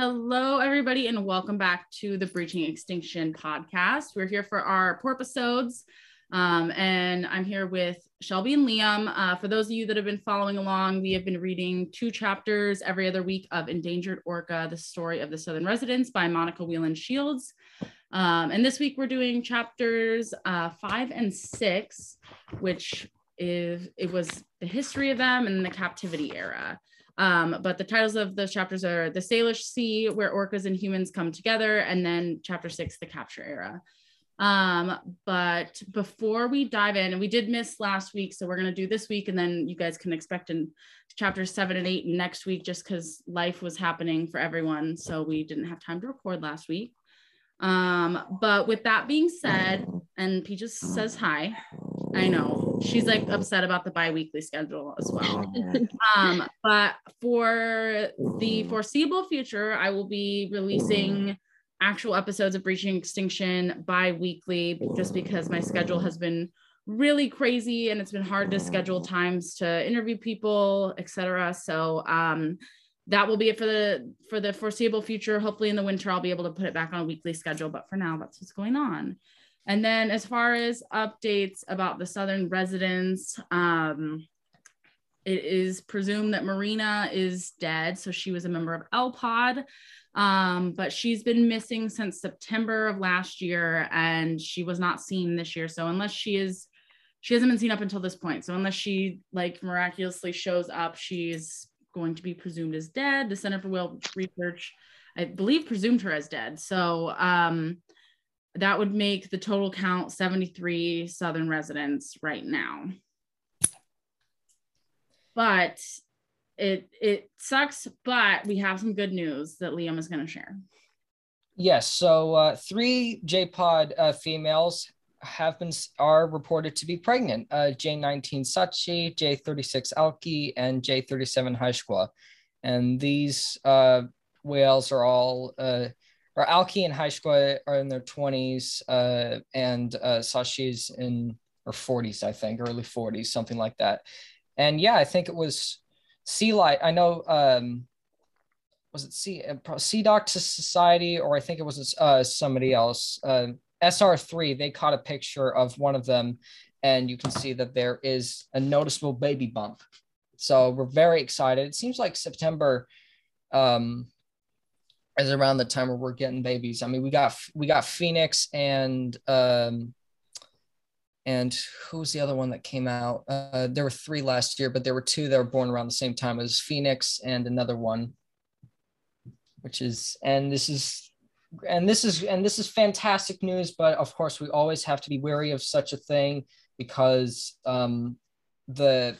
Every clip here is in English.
Hello, everybody, and welcome back to the Breaching Extinction podcast. We're here for our episodes, um, and I'm here with Shelby and Liam. Uh, for those of you that have been following along, we have been reading two chapters every other week of Endangered Orca, the story of the Southern Residents by Monika Wieland Shields. Um, and this week we're doing chapters uh, five and six, which is it was the history of them and the captivity era. Um, but the titles of those chapters are The Salish Sea, where orcas and humans come together, and then chapter six, The Capture Era. Um, but before we dive in, and we did miss last week, so we're going to do this week, and then you guys can expect in chapters seven and eight next week, just because life was happening for everyone. So we didn't have time to record last week. Um, but with that being said, and Peaches says hi. I know she's like upset about the bi-weekly schedule as well. um, but for the foreseeable future, I will be releasing actual episodes of Breaching Extinction bi-weekly just because my schedule has been really crazy and it's been hard to schedule times to interview people, etc. So um that will be it for the for the foreseeable future. Hopefully in the winter I'll be able to put it back on a weekly schedule, but for now that's what's going on. And then as far as updates about the Southern residents, um, it is presumed that Marina is dead. So she was a member of LPOD, um, but she's been missing since September of last year and she was not seen this year. So unless she is, she hasn't been seen up until this point. So unless she like miraculously shows up, she's going to be presumed as dead. The Center for Whale Research, I believe, presumed her as dead. So um, that would make the total count 73 Southern residents right now. But it it sucks, but we have some good news that Liam is going to share. Yes, so uh, three JPod uh, females have been are reported to be pregnant. Uh, J19 Shachi, J36 Alki, and J37 Hy'Shqa. And these uh, whales are all uh, or Alki and Hy'Shqa are in their 20s, uh, and uh, Shachi's in her 40s, I think, early 40s, something like that. And yeah, I think it was Sea Light. I know, um, was it Sea, uh, SeaDoc Society, or I think it was uh, somebody else. Uh, SR3, they caught a picture of one of them, and you can see that there is a noticeable baby bump. So we're very excited. It seems like September um, is around the time where we're getting babies. I mean, we got we got Phoenix and um and who's the other one that came out? Uh, there were three last year, but there were two that were born around the same time as Phoenix and another one, which is and this is and this is and this is fantastic news. But of course, we always have to be wary of such a thing because um, the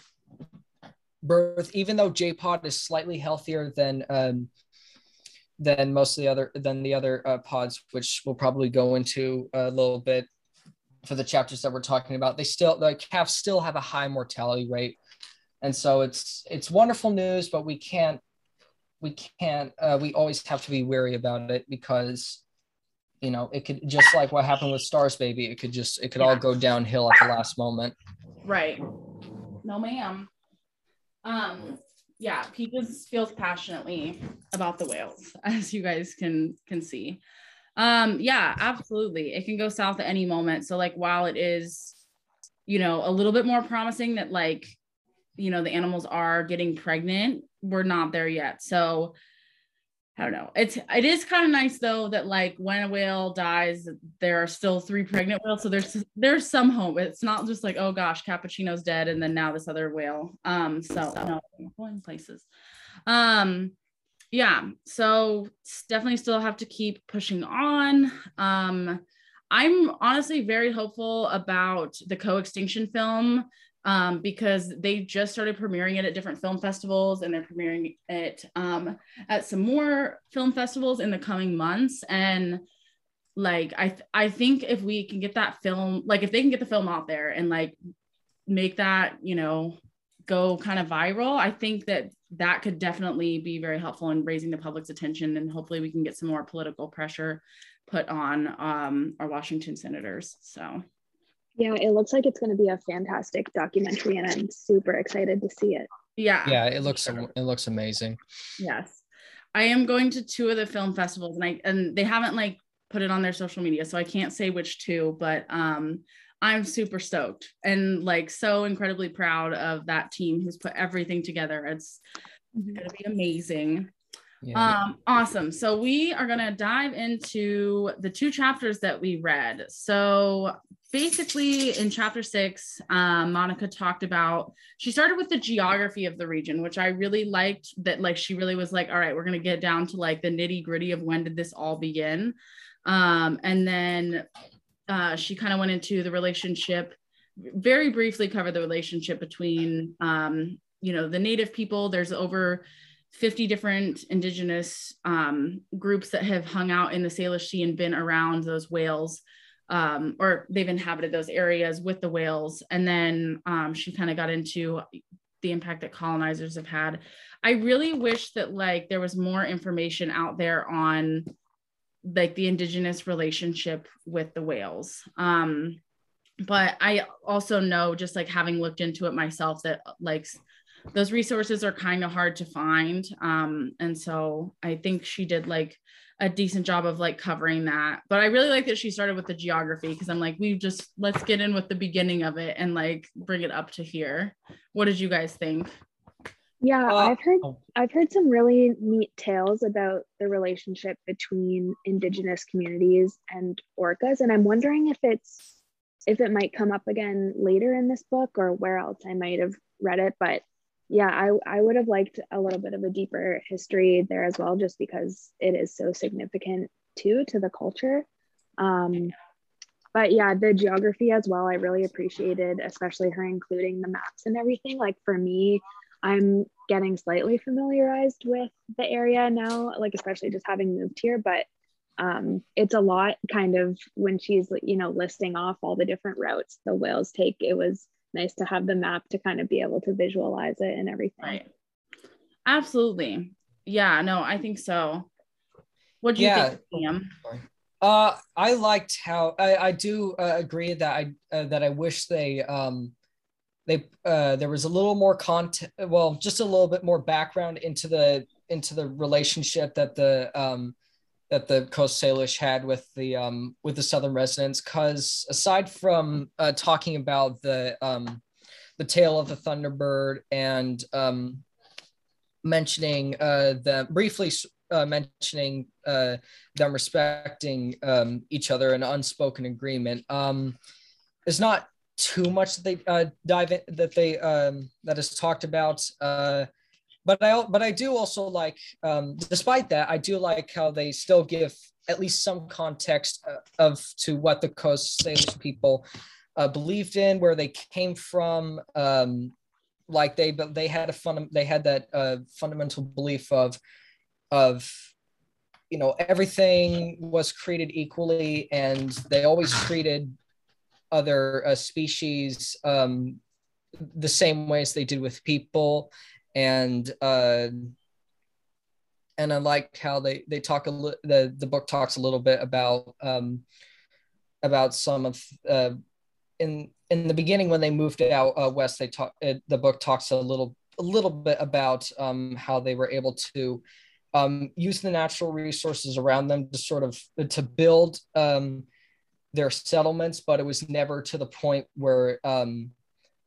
birth, even though JPod is slightly healthier than um, than most of the other than the other uh, pods, which we'll probably go into a little bit for the chapters that we're talking about. They still the calves still have a high mortality rate, and so it's it's wonderful news, but we can't we can't uh, we always have to be wary about it because you know it could just like what happened with stars baby it could just it could yeah. all go downhill at the last moment right no ma'am um yeah, Peaches feels passionately about the whales, as you guys can can see. Um, yeah, absolutely. It can go south at any moment. So like while it is, you know, a little bit more promising that like, you know, the animals are getting pregnant, we're not there yet. So I don't know. It's it is kind of nice though that like when a whale dies, there are still three pregnant whales. So there's there's some hope. It's not just like oh gosh, Cappuccino's dead and then now this other whale. Um, so no, going places. Um, yeah. So definitely still have to keep pushing on. Um, I'm honestly very hopeful about the co-extinction film um, because they just started premiering it at different film festivals and they're premiering it um, at some more film festivals in the coming months. And like, I, th- I think if we can get that film, like if they can get the film out there and like make that, you know, go kind of viral, I think that that could definitely be very helpful in raising the public's attention. And hopefully we can get some more political pressure put on um, our Washington senators. So yeah, it looks like it's going to be a fantastic documentary, and I'm super excited to see it. Yeah. Yeah, it looks it looks amazing. Yes. I am going to two of the film festivals and I and they haven't like put it on their social media, so I can't say which two, but um I'm super stoked and like so incredibly proud of that team who's put everything together. It's mm-hmm. gonna be amazing. Yeah. Um, awesome. So we are gonna dive into the two chapters that we read. So basically in chapter six um, monika talked about she started with the geography of the region which i really liked that like she really was like all right we're going to get down to like the nitty gritty of when did this all begin. Um, and then uh, she kind of went into the relationship very briefly covered the relationship between um, you know the native people. There's over 50 different indigenous um, groups that have hung out in the salish sea and been around those whales um, or they've inhabited those areas with the whales. And then um, she kind of got into the impact that colonizers have had. I really wish that like there was more information out there on like the indigenous relationship with the whales. Um, but I also know just like having looked into it myself that like those resources are kind of hard to find. Um, and so I think she did like a decent job of like covering that. But I really like that she started with the geography because I'm like, we just let's get in with the beginning of it and like bring it up to here. What did you guys think? Yeah, I've heard oh. I've heard some really neat tales about the relationship between indigenous communities and orcas and I'm wondering if it's if it might come up again later in this book or where else I might have read it but yeah, I, I would have liked a little bit of a deeper history there as well, just because it is so significant too to the culture. Um, but yeah, the geography as well, I really appreciated, especially her including the maps and everything. Like for me, I'm getting slightly familiarized with the area now, like especially just having moved here, but um, it's a lot kind of when she's, you know, listing off all the different routes the whales take. It was nice to have the map to kind of be able to visualize it and everything. Right. Absolutely. Yeah, no, I think so. What do you yeah. think, Liam? Uh, I liked how I, I do uh, agree that I uh, that I wish they um they uh there was a little more content well just a little bit more background into the into the relationship that the um that the Coast Salish had with the um, with the Southern residents, because aside from uh, talking about the um, the tale of the Thunderbird and um, mentioning uh, the briefly uh, mentioning uh, them respecting um, each other in unspoken agreement, um, not too much that they uh, dive in that they um, that is talked about. Uh, but I but I do also like, um, despite that, I do like how they still give at least some context uh, of to what the Coast Salish people uh, believed in, where they came from. Um, like they but they had a fun they had that uh, fundamental belief of of you know everything was created equally and they always treated other uh, species um, the same ways they did with people and uh, and I like how they they talk a little. The the book talks a little bit about um, about some of uh, in in the beginning when they moved out uh, west. They talk uh, the book talks a little a little bit about um, how they were able to um, use the natural resources around them to sort of to build um, their settlements, but it was never to the point where um,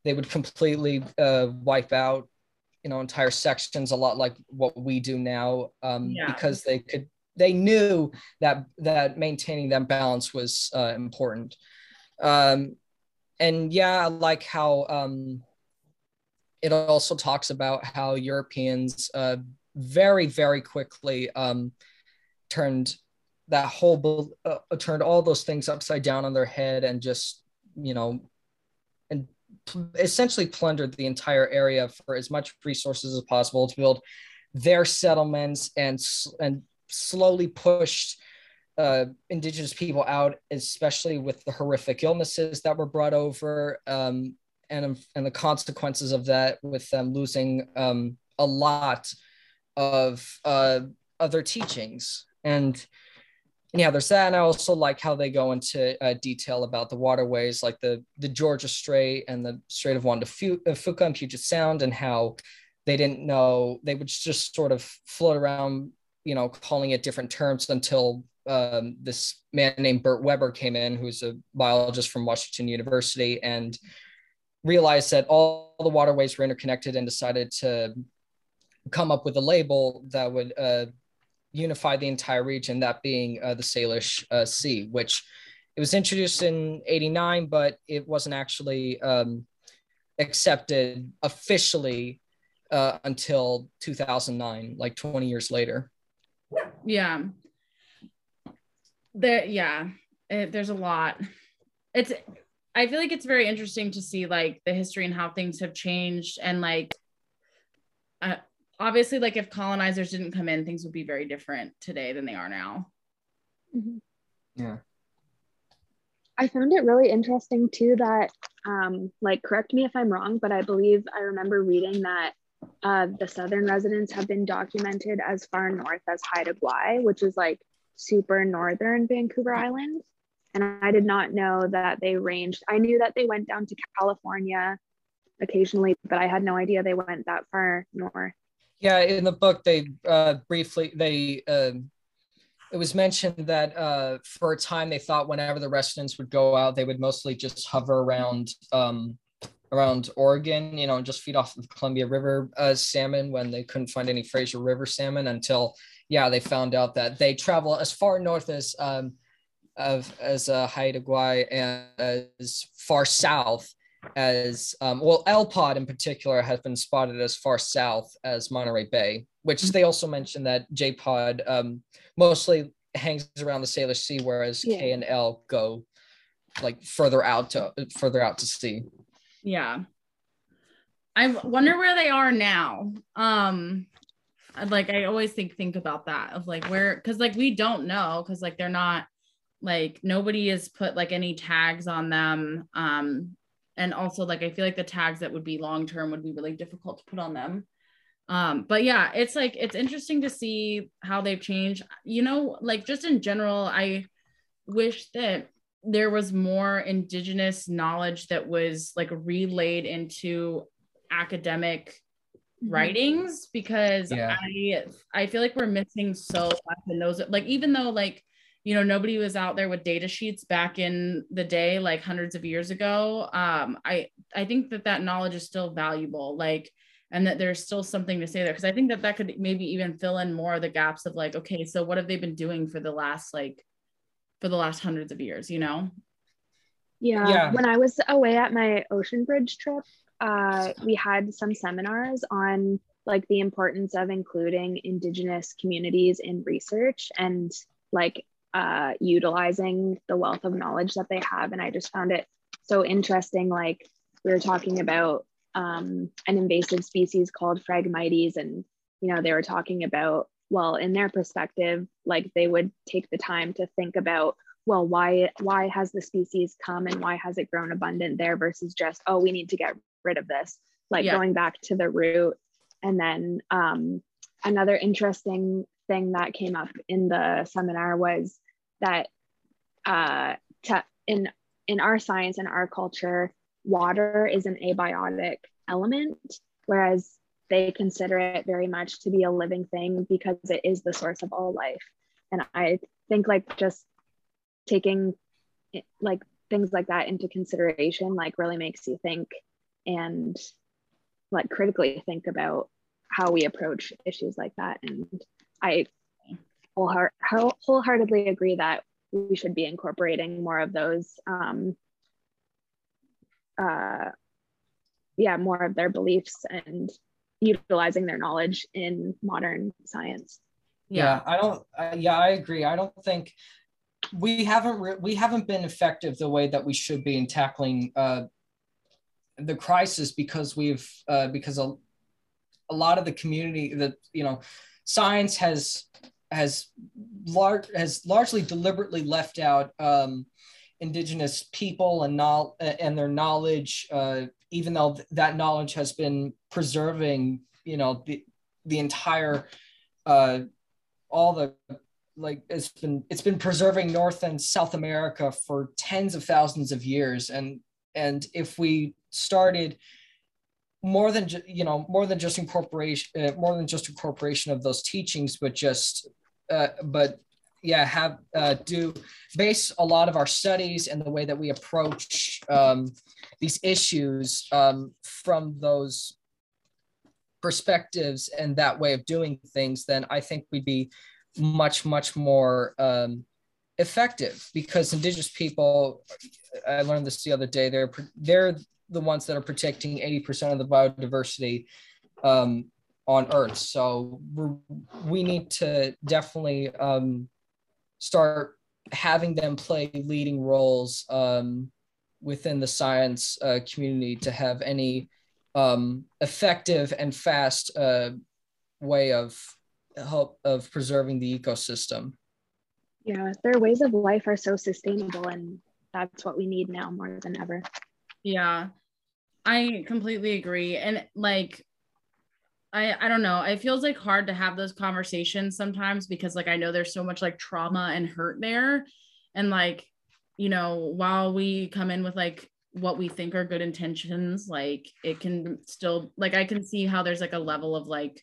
they would completely uh, wipe out you know entire sections a lot like what we do now um, yeah. because they could they knew that that maintaining that balance was uh, important um, and yeah I like how um, it also talks about how europeans uh, very very quickly um, turned that whole uh, turned all those things upside down on their head and just you know essentially plundered the entire area for as much resources as possible to build their settlements and and slowly pushed uh, indigenous people out, especially with the horrific illnesses that were brought over um, and and the consequences of that, with them losing um, a lot of uh, other teachings. And yeah, there's that. And I also like how they go into uh, detail about the waterways, like the the Georgia Strait and the Strait of Juan de Fuca and Puget Sound, and how they didn't know they would just sort of float around you know, calling it different terms until um, this man named Bert Webber came in, who's a biologist from Washington University, and realized that all the waterways were interconnected and decided to come up with a label that would uh, unify the entire region, that being uh, the Salish uh, Sea, which it was introduced in 89, but it wasn't actually um, accepted officially uh, until 2009, like 20 years later. Yeah. There, yeah, it, there's a lot. It's, I feel like it's very interesting to see like the history and how things have changed and like, uh, obviously like if colonizers didn't come in, things would be very different today than they are now. Mm-hmm. Yeah. I found it really interesting too that, um, like, correct me if I'm wrong, but I believe I remember reading that uh, the southern residents have been documented as far north as Haida Gwaii, which is like super northern Vancouver Island. And I did not know that they ranged. I knew that they went down to California occasionally, but I had no idea they went that far north. Yeah, in the book, they uh, briefly they uh, it was mentioned that uh, for a time they thought whenever the residents would go out, they would mostly just hover around um, around Oregon, you know, and just feed off the Columbia River uh, salmon when they couldn't find any Fraser River salmon until, yeah, they found out that they travel as far north as um, of as uh, Haida Gwaii and as far south as um, well. L Pod in particular has been spotted as far south as Monterey Bay, which mm-hmm. they also mentioned that J Pod um, mostly hangs around the Salish Sea, whereas yeah. K and L go like further out to further out to sea. Yeah. I wonder where they are now. Um like I always think think about that of like where cuz like we don't know cuz like they're not like nobody has put like any tags on them um and also like I feel like the tags that would be long term would be really difficult to put on them um but yeah it's like it's interesting to see how they've changed you know like just in general i wish that there was more indigenous knowledge that was like relayed into academic mm-hmm. writings because yeah. i i feel like we're missing so much in those like even though like you know nobody was out there with data sheets back in the day like hundreds of years ago. Um i i think that that knowledge is still valuable like and that there's still something to say there because i think that that could maybe even fill in more of the gaps of like okay so what have they been doing for the last like for the last hundreds of years you know? Yeah, yeah. when i was away at my ocean bridge trip uh, we had some seminars on like the importance of including indigenous communities in research and like uh, utilizing the wealth of knowledge that they have and i just found it so interesting like we were talking about um, an invasive species called Phragmites. And, you know, they were talking about, well, in their perspective, like they would take the time to think about, well, why, why has the species come and why has it grown abundant there versus just, oh, we need to get rid of this, like yeah. going back to the root. And then um, another interesting thing that came up in the seminar was that uh, to, in in our science and our culture, water is an abiotic element, whereas they consider it very much to be a living thing because it is the source of all life. And I think like just taking like things like that into consideration like really makes you think and like critically think about how we approach issues like that and i wholeheartedly agree that we should be incorporating more of those um, uh, yeah, more of their beliefs and utilizing their knowledge in modern science. Yeah, yeah I don't. Uh, yeah, I agree. I don't think we haven't re- we haven't been effective the way that we should be in tackling uh, the crisis because we've uh, because a, a lot of the community that you know science has has large has largely deliberately left out um, indigenous people and no- and their knowledge, uh, even though th- that knowledge has been preserving, you know, the the entire uh, all the like it's been it's been preserving North and South America for tens of thousands of years, and and if we started more than you know more than just incorporation uh, more than just incorporation of those teachings but just uh, but yeah have uh, do base a lot of our studies and the way that we approach um, these issues um, from those perspectives and that way of doing things then i think we'd be much much more um, effective because indigenous people i learned this the other day they're they're the ones that are protecting 80% of the biodiversity um, on earth so we need to definitely um, start having them play leading roles um, within the science uh, community to have any um, effective and fast uh, way of help of preserving the ecosystem. Yeah, their ways of life are so sustainable, and that's what we need now more than ever. Yeah, I completely agree. And like, I I don't know. It feels like hard to have those conversations sometimes because like I know there's so much like trauma and hurt there, and like, you know, while we come in with like what we think are good intentions, like it can still like I can see how there's like a level of like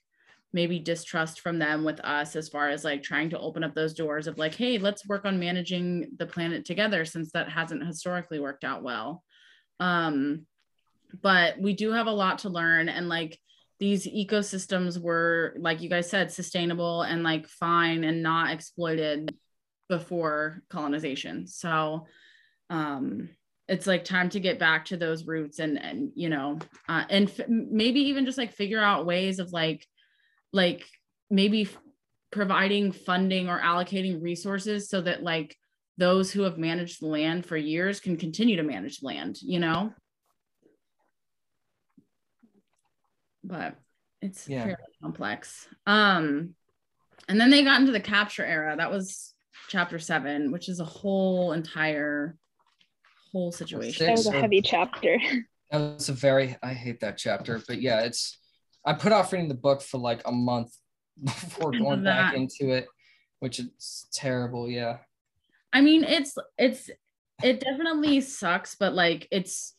maybe distrust from them with us as far as like trying to open up those doors of like hey let's work on managing the planet together since that hasn't historically worked out well um but we do have a lot to learn and like these ecosystems were like you guys said sustainable and like fine and not exploited before colonization. So um it's like time to get back to those roots and and you know uh, and f- maybe even just like figure out ways of like like maybe providing funding or allocating resources so that like those who have managed the land for years can continue to manage land you know but it's yeah. fairly complex um and then they got into the capture era that was chapter seven which is a whole entire whole situation that was a heavy chapter that was a very i hate that chapter but yeah it's I put off reading the book for like a month before going back into it, which is terrible. Yeah. I mean, it's it's it definitely sucks, but like it's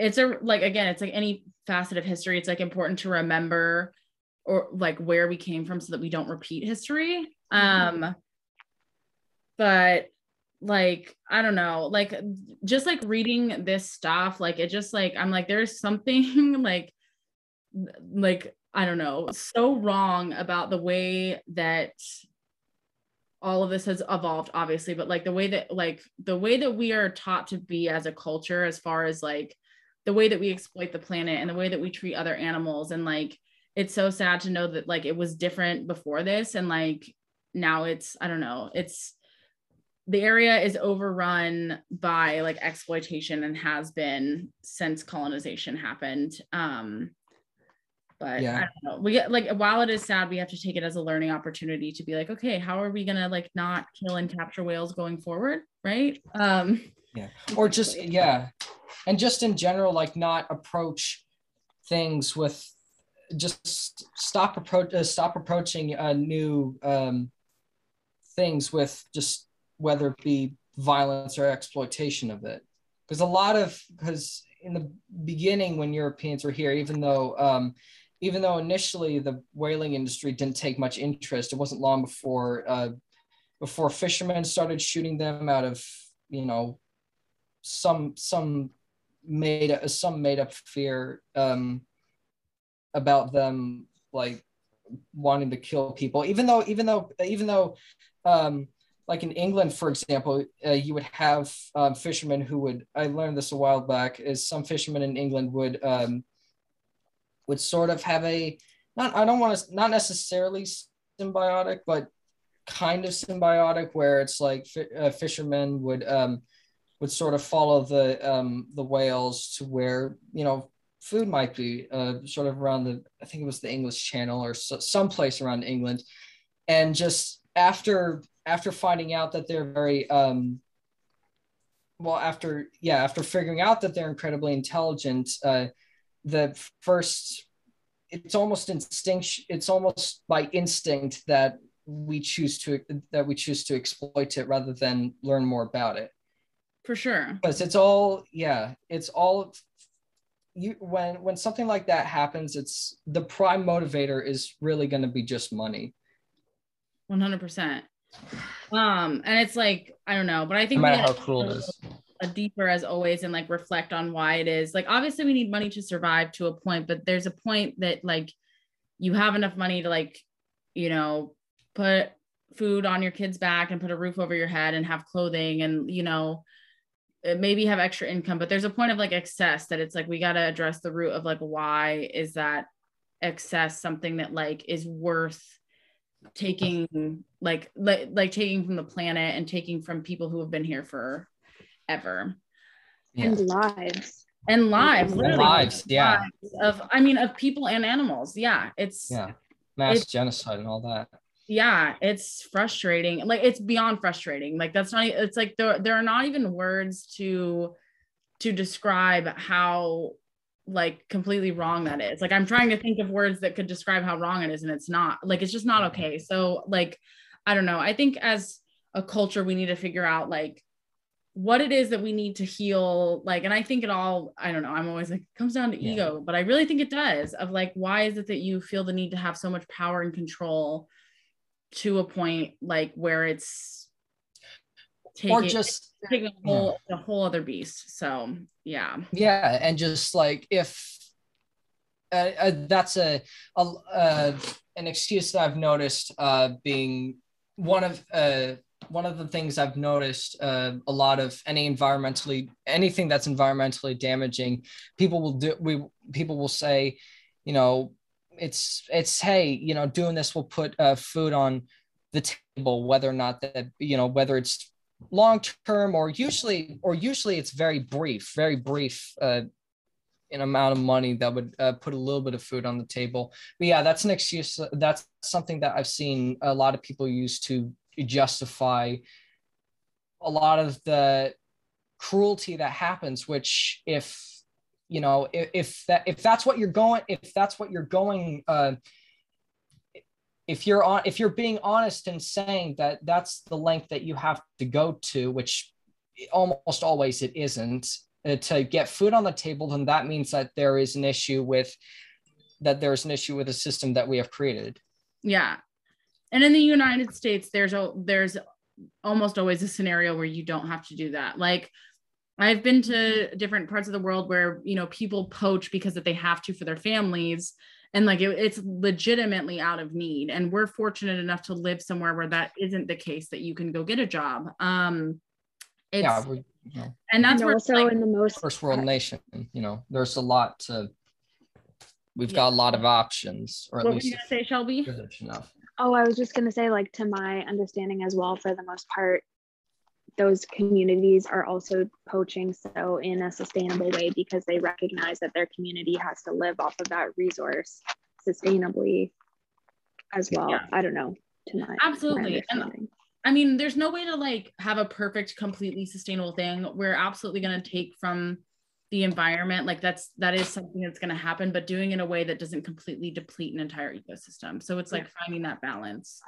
it's a like again, it's like any facet of history. It's like important to remember or like where we came from so that we don't repeat history. Mm-hmm. Um but like I don't know, like just like reading this stuff, like it just like I'm like there's something like like I don't know, so wrong about the way that all of this has evolved obviously but like the way that like the way that we are taught to be as a culture as far as like the way that we exploit the planet and the way that we treat other animals. And like it's so sad to know that like it was different before this. And like now it's i don't know it's the area is overrun by like exploitation and has been since colonization happened. Um but yeah. I don't know. We get like while it is sad, we have to take it as a learning opportunity to be like, okay, how are we gonna like not kill and capture whales going forward, right? Um, yeah, or just yeah, and just in general, like not approach things with just stop approach uh, stop approaching uh, new um, things with just whether it be violence or exploitation of it. Because a lot of because in the beginning when europeans were here even though um, even though initially the whaling industry didn't take much interest, it wasn't long before uh, before fishermen started shooting them out of you know some some made up, some made up fear um, about them like wanting to kill people even though even though even though um, like in England, for example, uh, you would have um, fishermen who would. I learned this a while back. Is some fishermen in England would um, would sort of have a not I don't want to not necessarily symbiotic, but kind of symbiotic where it's like uh, fishermen would um, would sort of follow the um, the whales to where you know food might be uh, sort of around the I think it was the English Channel or so, someplace around England, and just after after finding out that they're very um, well after yeah after figuring out that they're incredibly intelligent uh, the first it's almost instinct it's almost by instinct that we choose to that we choose to exploit it rather than learn more about it for sure because it's all yeah it's all you when when something like that happens, it's the prime motivator is really going to be just money. 100%. Um, and it's like, I don't know, but I think no matter how cruel it is. A deeper as always and like reflect on why it is like obviously we need money to survive to a point but there's a point that like you have enough money to like you know put food on your kids back and put a roof over your head and have clothing and you know maybe have extra income but there's a point of like excess that it's like we got to address the root of like why is that excess something that like is worth taking like like like taking from the planet and taking from people who have been here for ever yeah. and lives. And lives and lives yeah. Lives of i mean of people and animals. Yeah it's yeah. mass it's, genocide and all that yeah it's frustrating like it's beyond frustrating like that's not it's like there, there are not even words to to describe how like completely wrong that is like i'm trying to think of words that could describe how wrong it is and it's not like it's just not mm-hmm. okay so like i don't know i think as a culture we need to figure out like what it is that we need to heal like and i think it all i don't know i'm always like comes down to yeah. ego but i really think it does of like why is it that you feel the need to have so much power and control to a point like where it's taking, or just taking a whole yeah. a whole other beast so yeah yeah and just like if uh, uh, that's a, a uh, an excuse that i've noticed uh, being one of uh, one of the things I've noticed uh, a lot of any environmentally anything that's environmentally damaging, people will do we people will say, you know, it's it's hey, you know, doing this will put uh, food on the table, whether or not that you know whether it's long term or usually or usually it's very brief, very brief. Uh, an amount of money that would uh, put a little bit of food on the table. But yeah, that's an excuse. That's something that I've seen a lot of people use to justify a lot of the cruelty that happens which if you know if, if that if that's what you're going if that's what you're going uh if you're on if you're being honest and saying that that's the length that you have to go to which almost always it isn't uh, to get food on the table then that means that there is an issue with that there's an issue with the system that we have created. Yeah. And in the united states there's a there's almost always a scenario where you don't have to do that. Like i've been to different parts of the world where you know people poach because that they have to for their families. And like it, it's legitimately out of need. And we're fortunate enough to live somewhere where that isn't the case that you can go get a job. Um it's, yeah we, you know, and that's where also like, in the most first world nation you know there's a lot to we've yeah. got a lot of options or at what least were you gonna say shelby? enough. Oh, I was just going to say, like, to my understanding as well, for the most part, those communities are also poaching so in a sustainable way because they recognize that their community has to live off of that resource sustainably as well. Yeah. I don't know. To my absolutely. My and I mean, there's no way to like have a perfect, completely sustainable thing. We're absolutely going to take from the environment like that's that is something that's going to happen but doing it in a way that doesn't completely deplete an entire ecosystem so it's like finding that balance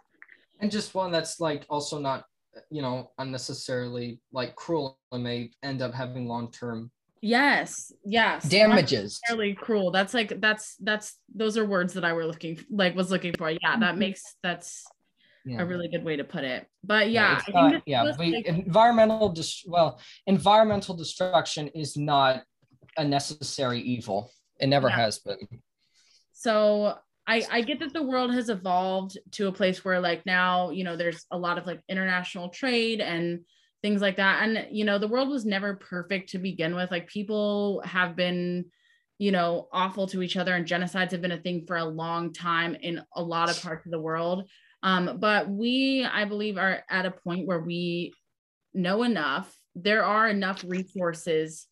and just one that's like also not you know unnecessarily like cruel and may end up having long-term yes yes damages fairly cruel that's like that's that's those are words that i were looking like was looking for yeah that mm-hmm. makes that's yeah. a really good way to put it. But yeah, yeah, not, yeah we, like, environmental dis- well, environmental destruction is not a necessary evil. It never yeah. has been. So I, I get that the world has evolved to a place where like now, you know, there's a lot of like international trade and things like that. And, you know, the world was never perfect to begin with. Like people have been, you know, awful to each other and genocides have been a thing for a long time in a lot of parts of the world. Um, but we, I believe, are at a point where we know enough. There are enough resources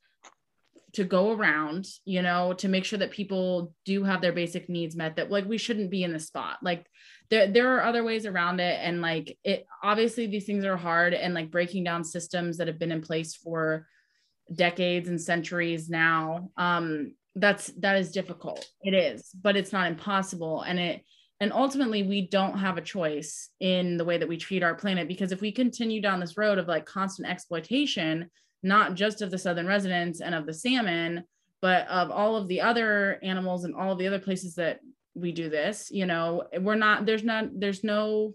to go around, you know, to make sure that people do have their basic needs met that like we shouldn't be in the spot. Like there there are other ways around it and like it obviously these things are hard and like breaking down systems that have been in place for decades and centuries now um that's that is difficult. It is, but it's not impossible and it and ultimately we don't have a choice in the way that we treat our planet because if we continue down this road of like constant exploitation not just of the southern residents and of the salmon but of all of the other animals and all of the other places that we do this you know we're not there's not there's no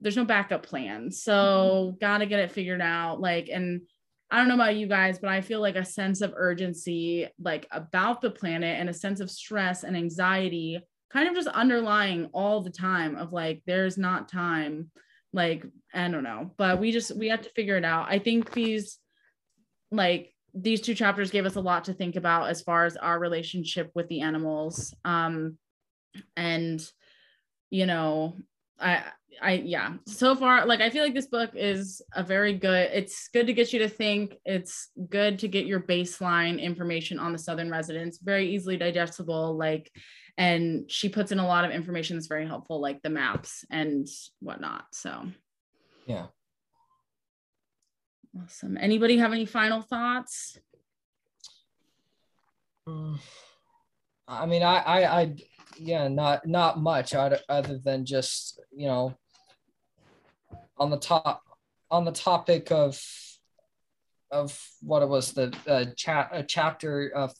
there's no backup plan. So mm-hmm. got to get it figured out. Like and i don't know about you guys but i feel like a sense of urgency like about the planet and a sense of stress and anxiety kind of just underlying all the time of like there's not time. Like i don't know but we just we have to figure it out. I think these like these two chapters gave us a lot to think about as far as our relationship with the animals. Um and you know i i yeah so far like i feel like this book is a very good it's good to get you to think. It's good to get your baseline information on the southern residents very easily digestible like and she puts in a lot of information that's very helpful like the maps and whatnot so. Yeah awesome. Anybody have any final thoughts? I mean i i i yeah not not much other than just you know on the top on the topic of of what it was the uh, chat a chapter of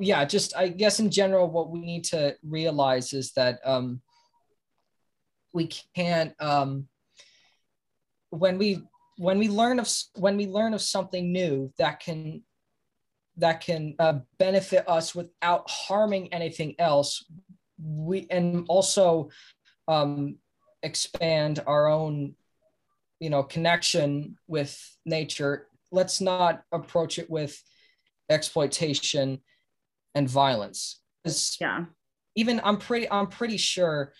yeah just i guess in general what we need to realize is that um we can't um when we when we learn of when we learn of something new that can that can uh, benefit us without harming anything else we and also um, expand our own you know connection with nature let's not approach it with exploitation and violence. Yeah. even i'm pretty i'm pretty sure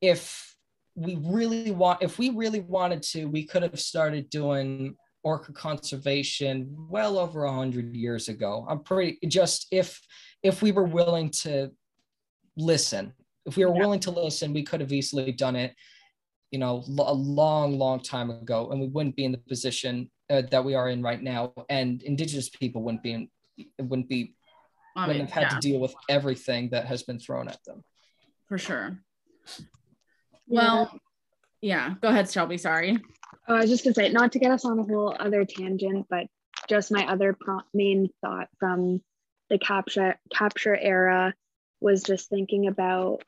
if we really want if we really wanted to we could have started doing orca conservation well over a hundred years ago i'm pretty just if if we were willing to listen. If we were yeah. willing to listen, we could have easily done it, you know, a long, long time ago, and we wouldn't be in the position uh, that we are in right now. And Indigenous people wouldn't be in, wouldn't be, I wouldn't have had yeah. to deal with everything that has been thrown at them. For sure. Well, yeah. Go ahead, Shelby. Sorry. Oh, I was just gonna say, not to get us on a whole other tangent, but just my other pro- main thought from the capture capture era was just thinking about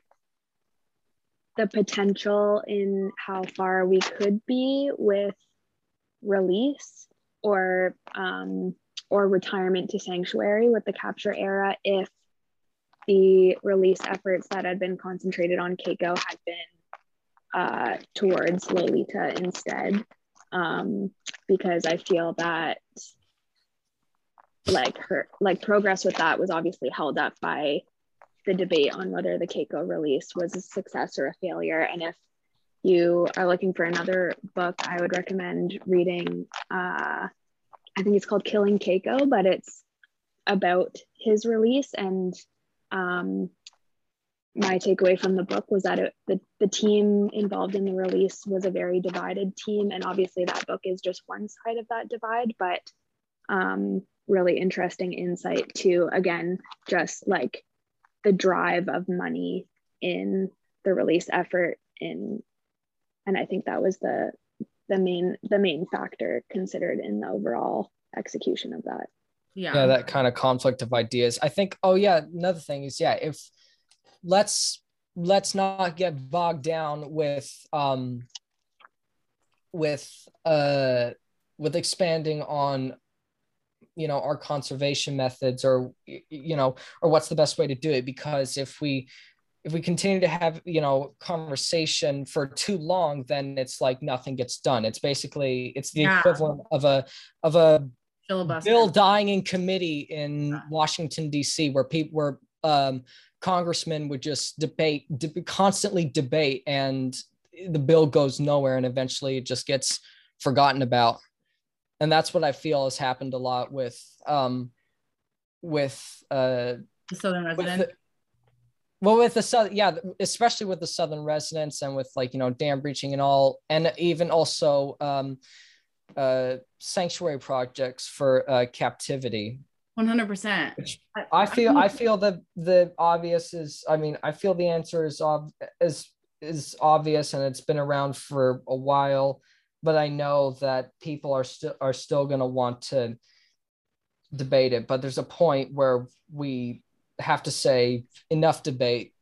the potential in how far we could be with release or um, or retirement to sanctuary with the capture era if the release efforts that had been concentrated on Keiko had been uh, towards Lolita instead. Um, because I feel that like her like progress with that was obviously held up by the debate on whether the Keiko release was a success or a failure. And if you are looking for another book, I would recommend reading, uh, I think it's called Killing Keiko, but it's about his release. And um, my takeaway from the book was that it, the, the team involved in the release was a very divided team. And obviously, that book is just one side of that divide, but um, really interesting insight to, again, just like the drive of money in the release effort in and i think that was the the main the main factor considered in the overall execution of that yeah yeah that kind of conflict of ideas i think oh yeah another thing is yeah if let's let's not get bogged down with um with uh with expanding on you know our conservation methods or you know or what's the best way to do it because if we if we continue to have you know conversation for too long then it's like nothing gets done it's basically it's the yeah. equivalent of a of a Filibuster. bill dying in committee in washington d.c where people were um, congressmen would just debate de- constantly debate and the bill goes nowhere and eventually it just gets forgotten about and that's what I feel has happened a lot with um with uh the southern residents. well, with the south, yeah, especially with the southern residents and with like you know dam breaching and all, and even also um, uh, sanctuary projects for uh, captivity. One hundred percent. I feel I feel that the obvious is. I mean, I feel the answer is ob- is is obvious, and it's been around for a while but I know that people are still are still going to want to debate it, but there's a point where we have to say enough debate.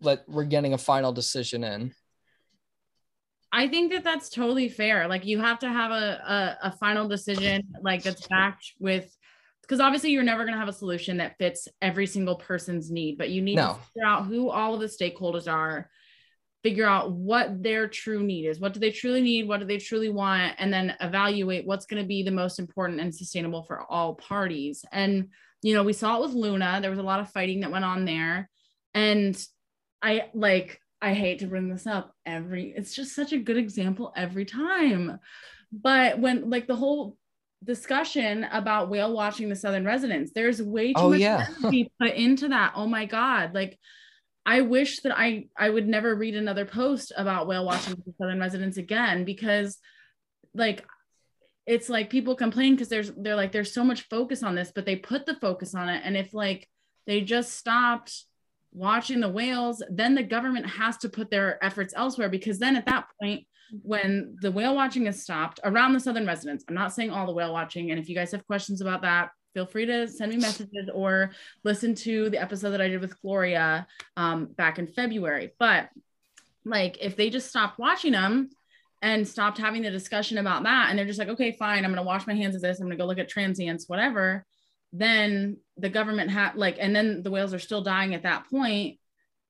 Let we're getting a final decision in. I think that that's totally fair. Like you have to have a, a, a final decision like that's backed with because obviously you're never going to have a solution that fits every single person's need, but you need no. to figure out who all of the stakeholders are, figure out what their true need is. What do they truly need? What do they truly want? And then evaluate what's going to be the most important and sustainable for all parties. And, you know, we saw it with Luna. There was a lot of fighting that went on there. And I like, I hate to bring this up every, it's just such a good example every time. But when like the whole discussion about whale watching the southern residents, there's way too oh, much yeah. energy put into that. Oh my God. Like I wish that I I would never read another post about whale watching the southern residents again because like it's like people complain because there's they're like there's so much focus on this but they put the focus on it and if like they just stopped watching the whales then the government has to put their efforts elsewhere because then at that point when the whale watching is stopped around the southern residents i'm not saying all the whale watching and if you guys have questions about that feel free to send me messages or listen to the episode that I did with Gloria um, back in February. But like, if they just stopped watching them and stopped having the discussion about that, and they're just like, okay, fine, I'm going to wash my hands of this, I'm going to go look at transients, whatever, then the government had like, and then the whales are still dying at that point,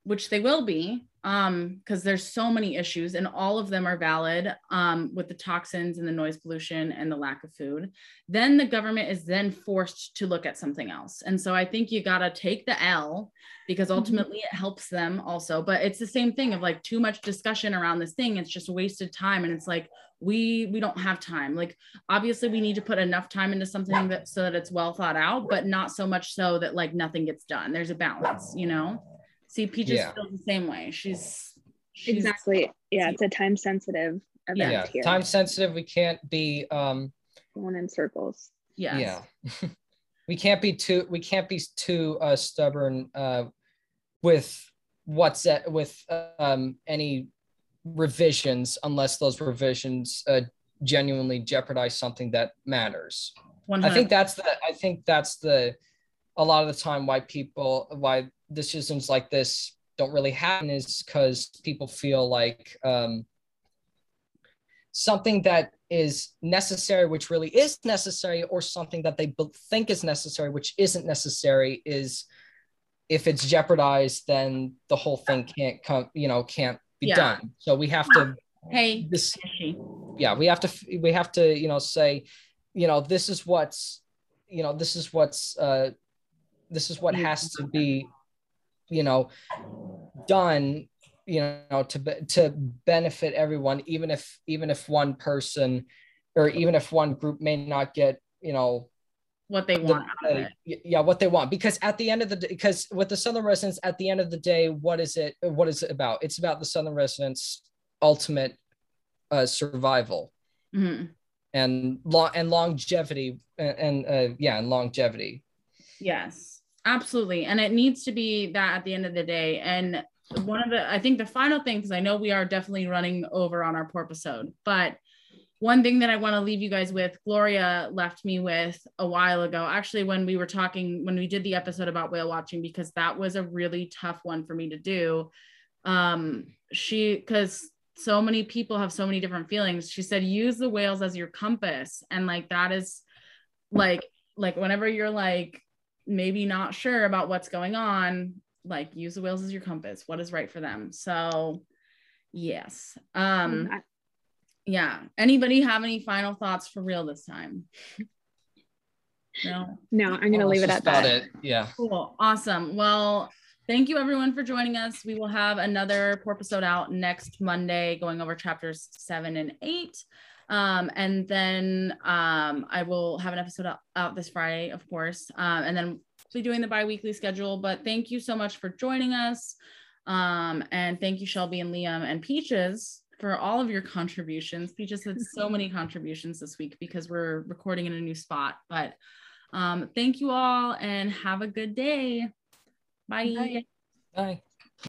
which they will be um because there's so many issues and all of them are valid um with the toxins and the noise pollution and the lack of food then the government is then forced to look at something else. And so i think you got to take the l because mm-hmm. ultimately it helps them also but it's the same thing of like too much discussion around this thing. It's just wasted time and it's like we we don't have time. Like obviously we need to put enough time into something that so that it's well thought out but not so much so that like nothing gets done. There's a balance you know See, Peaches yeah. feels the same way. She's, she's exactly yeah. It's a time sensitive event yeah. Here. Time sensitive. We can't be um going in circles. Yes. Yeah. we can't be too. We can't be too uh, stubborn uh, with what's that with um any revisions unless those revisions uh, genuinely jeopardize something that matters. 100. I think that's the. I think that's the. A lot of the time, why people why decisions like this don't really happen is because people feel like um, something that is necessary, which really is necessary, or something that they think is necessary, which isn't necessary, is if it's jeopardized, then the whole thing can't come, you know, can't be yeah. done. So we have to. Hey. This, yeah, we have to. We have to, you know, say, you know, this is what's, you know, this is what's. uh this is what has to be you know done you know to to benefit everyone even if even if one person or even if one group may not get you know what they want the, uh, yeah what they want. Because at the end of the day because with the southern residents at the end of the day what is it what is it about? It's about the southern residents ultimate uh, survival. Mm-hmm. and long and longevity and, and uh, yeah and longevity. Yes Absolutely. And it needs to be that at the end of the day. And one of the, I think the final thing, because I know we are definitely running over on our porp episode, but one thing that I want to leave you guys with, Gloria left me with a while ago, actually, when we were talking, when we did the episode about whale watching, because that was a really tough one for me to do. Um, she, because so many people have so many different feelings. She said, use the whales as your compass. And like, that is like, like whenever you're like, maybe not sure about what's going on, like use the whales as your compass. What is right for them? So, yes. Um, yeah. Anybody have any final thoughts for real this time? No. No, I'm gonna leave it at that. It. Yeah. Cool. Awesome. Well, thank you everyone for joining us. We will have another episode out next Monday, going over chapters seven and eight. Um, and then um, I will have an episode out, out this Friday, of course. Um, and then be doing the bi-weekly schedule. But thank you so much for joining us. Um, and thank you, Shelby and Liam and Peaches for all of your contributions. Peaches had so many contributions this week because we're recording in a new spot. But um, thank you all and have a good day. Bye. Bye. Bye.